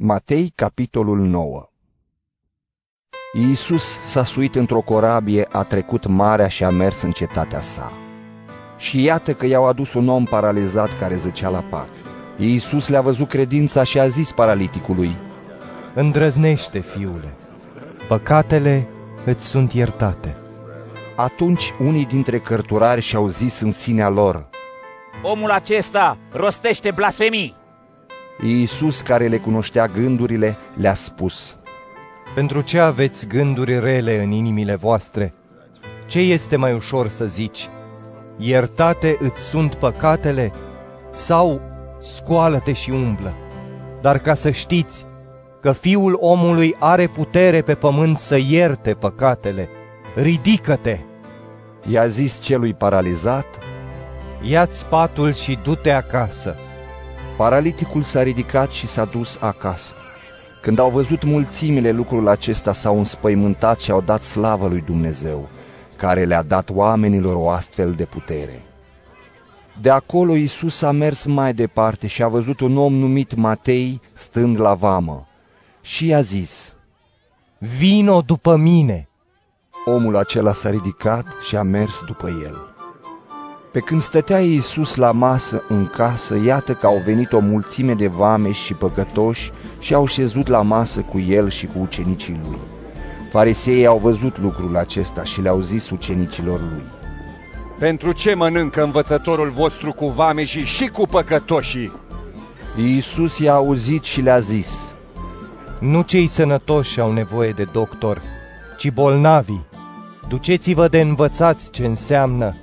Matei, capitolul 9 Iisus s-a suit într-o corabie, a trecut marea și a mers în cetatea sa. Și iată că i-au adus un om paralizat care zăcea la pat. Iisus le-a văzut credința și a zis paraliticului, Îndrăznește, fiule, păcatele îți sunt iertate. Atunci unii dintre cărturari și-au zis în sinea lor, Omul acesta rostește blasfemii. Iisus, care le cunoștea gândurile, le-a spus, Pentru ce aveți gânduri rele în inimile voastre? Ce este mai ușor să zici? Iertate îți sunt păcatele? Sau scoală-te și umblă? Dar ca să știți că Fiul omului are putere pe pământ să ierte păcatele, ridică-te, i-a zis celui paralizat, ia-ți patul și du-te acasă. Paraliticul s-a ridicat și s-a dus acasă. Când au văzut mulțimile lucrul acesta, s-au înspăimântat și au dat slavă lui Dumnezeu, care le-a dat oamenilor o astfel de putere. De acolo Iisus a mers mai departe și a văzut un om numit Matei stând la vamă și i-a zis, Vino după mine! Omul acela s-a ridicat și a mers după el. Pe când stătea Iisus la masă în casă, iată că au venit o mulțime de vame și păcătoși și au șezut la masă cu el și cu ucenicii lui. Fariseii au văzut lucrul acesta și le-au zis ucenicilor lui. Pentru ce mănâncă învățătorul vostru cu vameșii și cu păcătoșii? Iisus i-a auzit și le-a zis, Nu cei sănătoși au nevoie de doctor, ci bolnavii. Duceți-vă de învățați ce înseamnă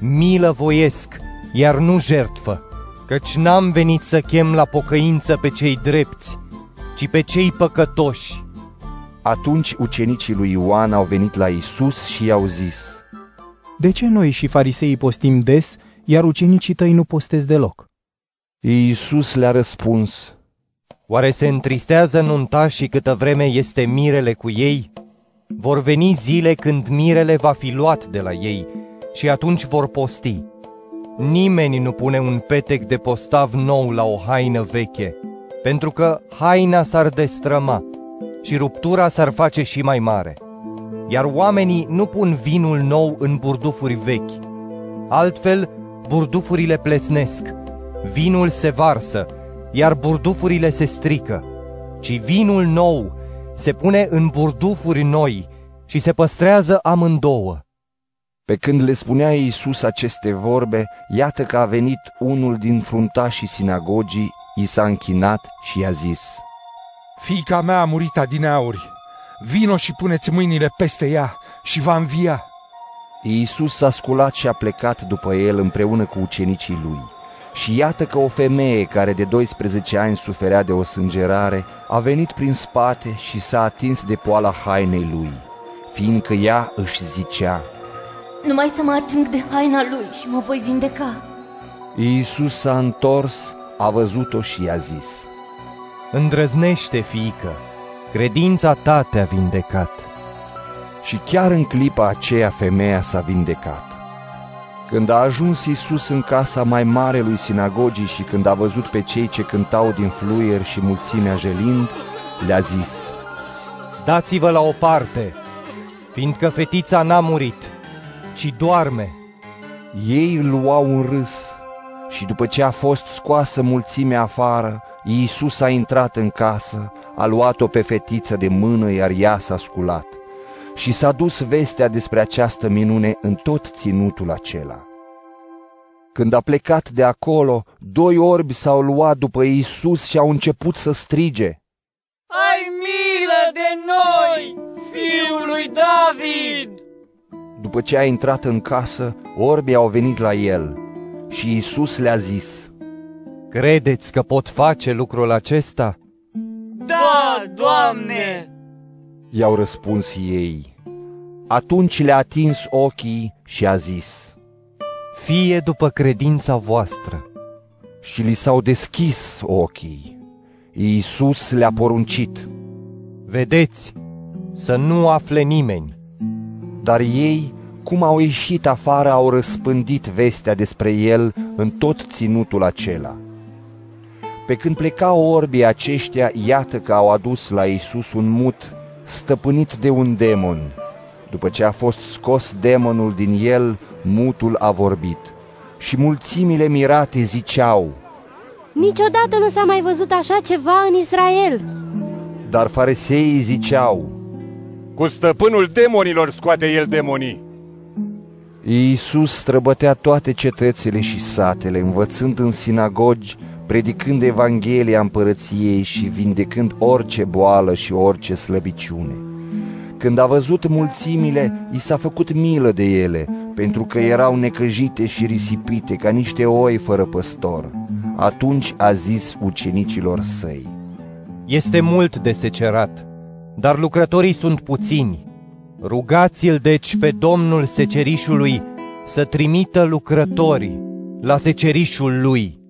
milă voiesc, iar nu jertfă, căci n-am venit să chem la pocăință pe cei drepți, ci pe cei păcătoși. Atunci ucenicii lui Ioan au venit la Iisus și i-au zis, De ce noi și fariseii postim des, iar ucenicii tăi nu postez deloc? Iisus le-a răspuns, Oare se întristează nuntașii câtă vreme este mirele cu ei? Vor veni zile când mirele va fi luat de la ei și atunci vor posti. Nimeni nu pune un petec de postav nou la o haină veche, pentru că haina s-ar destrăma și ruptura s-ar face și mai mare. Iar oamenii nu pun vinul nou în burdufuri vechi. Altfel, burdufurile plesnesc, vinul se varsă, iar burdufurile se strică, ci vinul nou se pune în burdufuri noi și se păstrează amândouă. Pe când le spunea Iisus aceste vorbe, iată că a venit unul din fruntașii sinagogii, i s-a închinat și i-a zis, Fiica mea a murit adineauri, vino și puneți mâinile peste ea și va învia. Iisus s-a sculat și a plecat după el împreună cu ucenicii lui. Și iată că o femeie care de 12 ani suferea de o sângerare a venit prin spate și s-a atins de poala hainei lui, fiindcă ea își zicea, Numai să mă ating de haina lui și mă voi vindeca. Iisus s-a întors, a văzut-o și i-a zis, Îndrăznește, fiică, credința ta te-a vindecat. Și chiar în clipa aceea femeia s-a vindecat. Când a ajuns Iisus în casa mai mare lui sinagogii și când a văzut pe cei ce cântau din fluier și mulțimea jelind, le-a zis, Dați-vă la o parte, fiindcă fetița n-a murit, ci doarme. Ei îl luau în râs și după ce a fost scoasă mulțimea afară, Iisus a intrat în casă, a luat-o pe fetiță de mână, iar ea s-a sculat. Și s-a dus vestea despre această minune în tot ținutul acela. Când a plecat de acolo, doi orbi s-au luat după Iisus și au început să strige. Ai milă de noi, fiul lui David! După ce a intrat în casă, orbii au venit la el și Iisus le-a zis, Credeți că pot face lucrul acesta? Da, Doamne! I-au răspuns ei. Atunci le-a atins ochii și a zis, Fie după credința voastră. și li s-au deschis ochii. Iisus le-a poruncit, Vedeți, să nu afle nimeni. dar ei, cum au ieșit afară, au răspândit vestea despre el în tot ținutul acela. Pe când plecau orbii aceștia, iată că au adus la Iisus un mut stăpânit de un demon. După ce a fost scos demonul din el, mutul a vorbit. Și mulțimile mirate ziceau, Niciodată nu s-a mai văzut așa ceva în Israel. Dar fariseii ziceau, Cu stăpânul demonilor scoate el demonii. Iisus străbătea toate cetățile și satele, învățând în sinagogi, predicând Evanghelia împărăției și vindecând orice boală și orice slăbiciune. Când a văzut mulțimile, i s-a făcut milă de ele, pentru că erau necăjite și risipite ca niște oi fără păstor. Atunci a zis ucenicilor săi, Este mult de secerat, dar lucrătorii sunt puțini. Rugați-l deci pe Domnul secerișului să trimită lucrători la secerișul lui.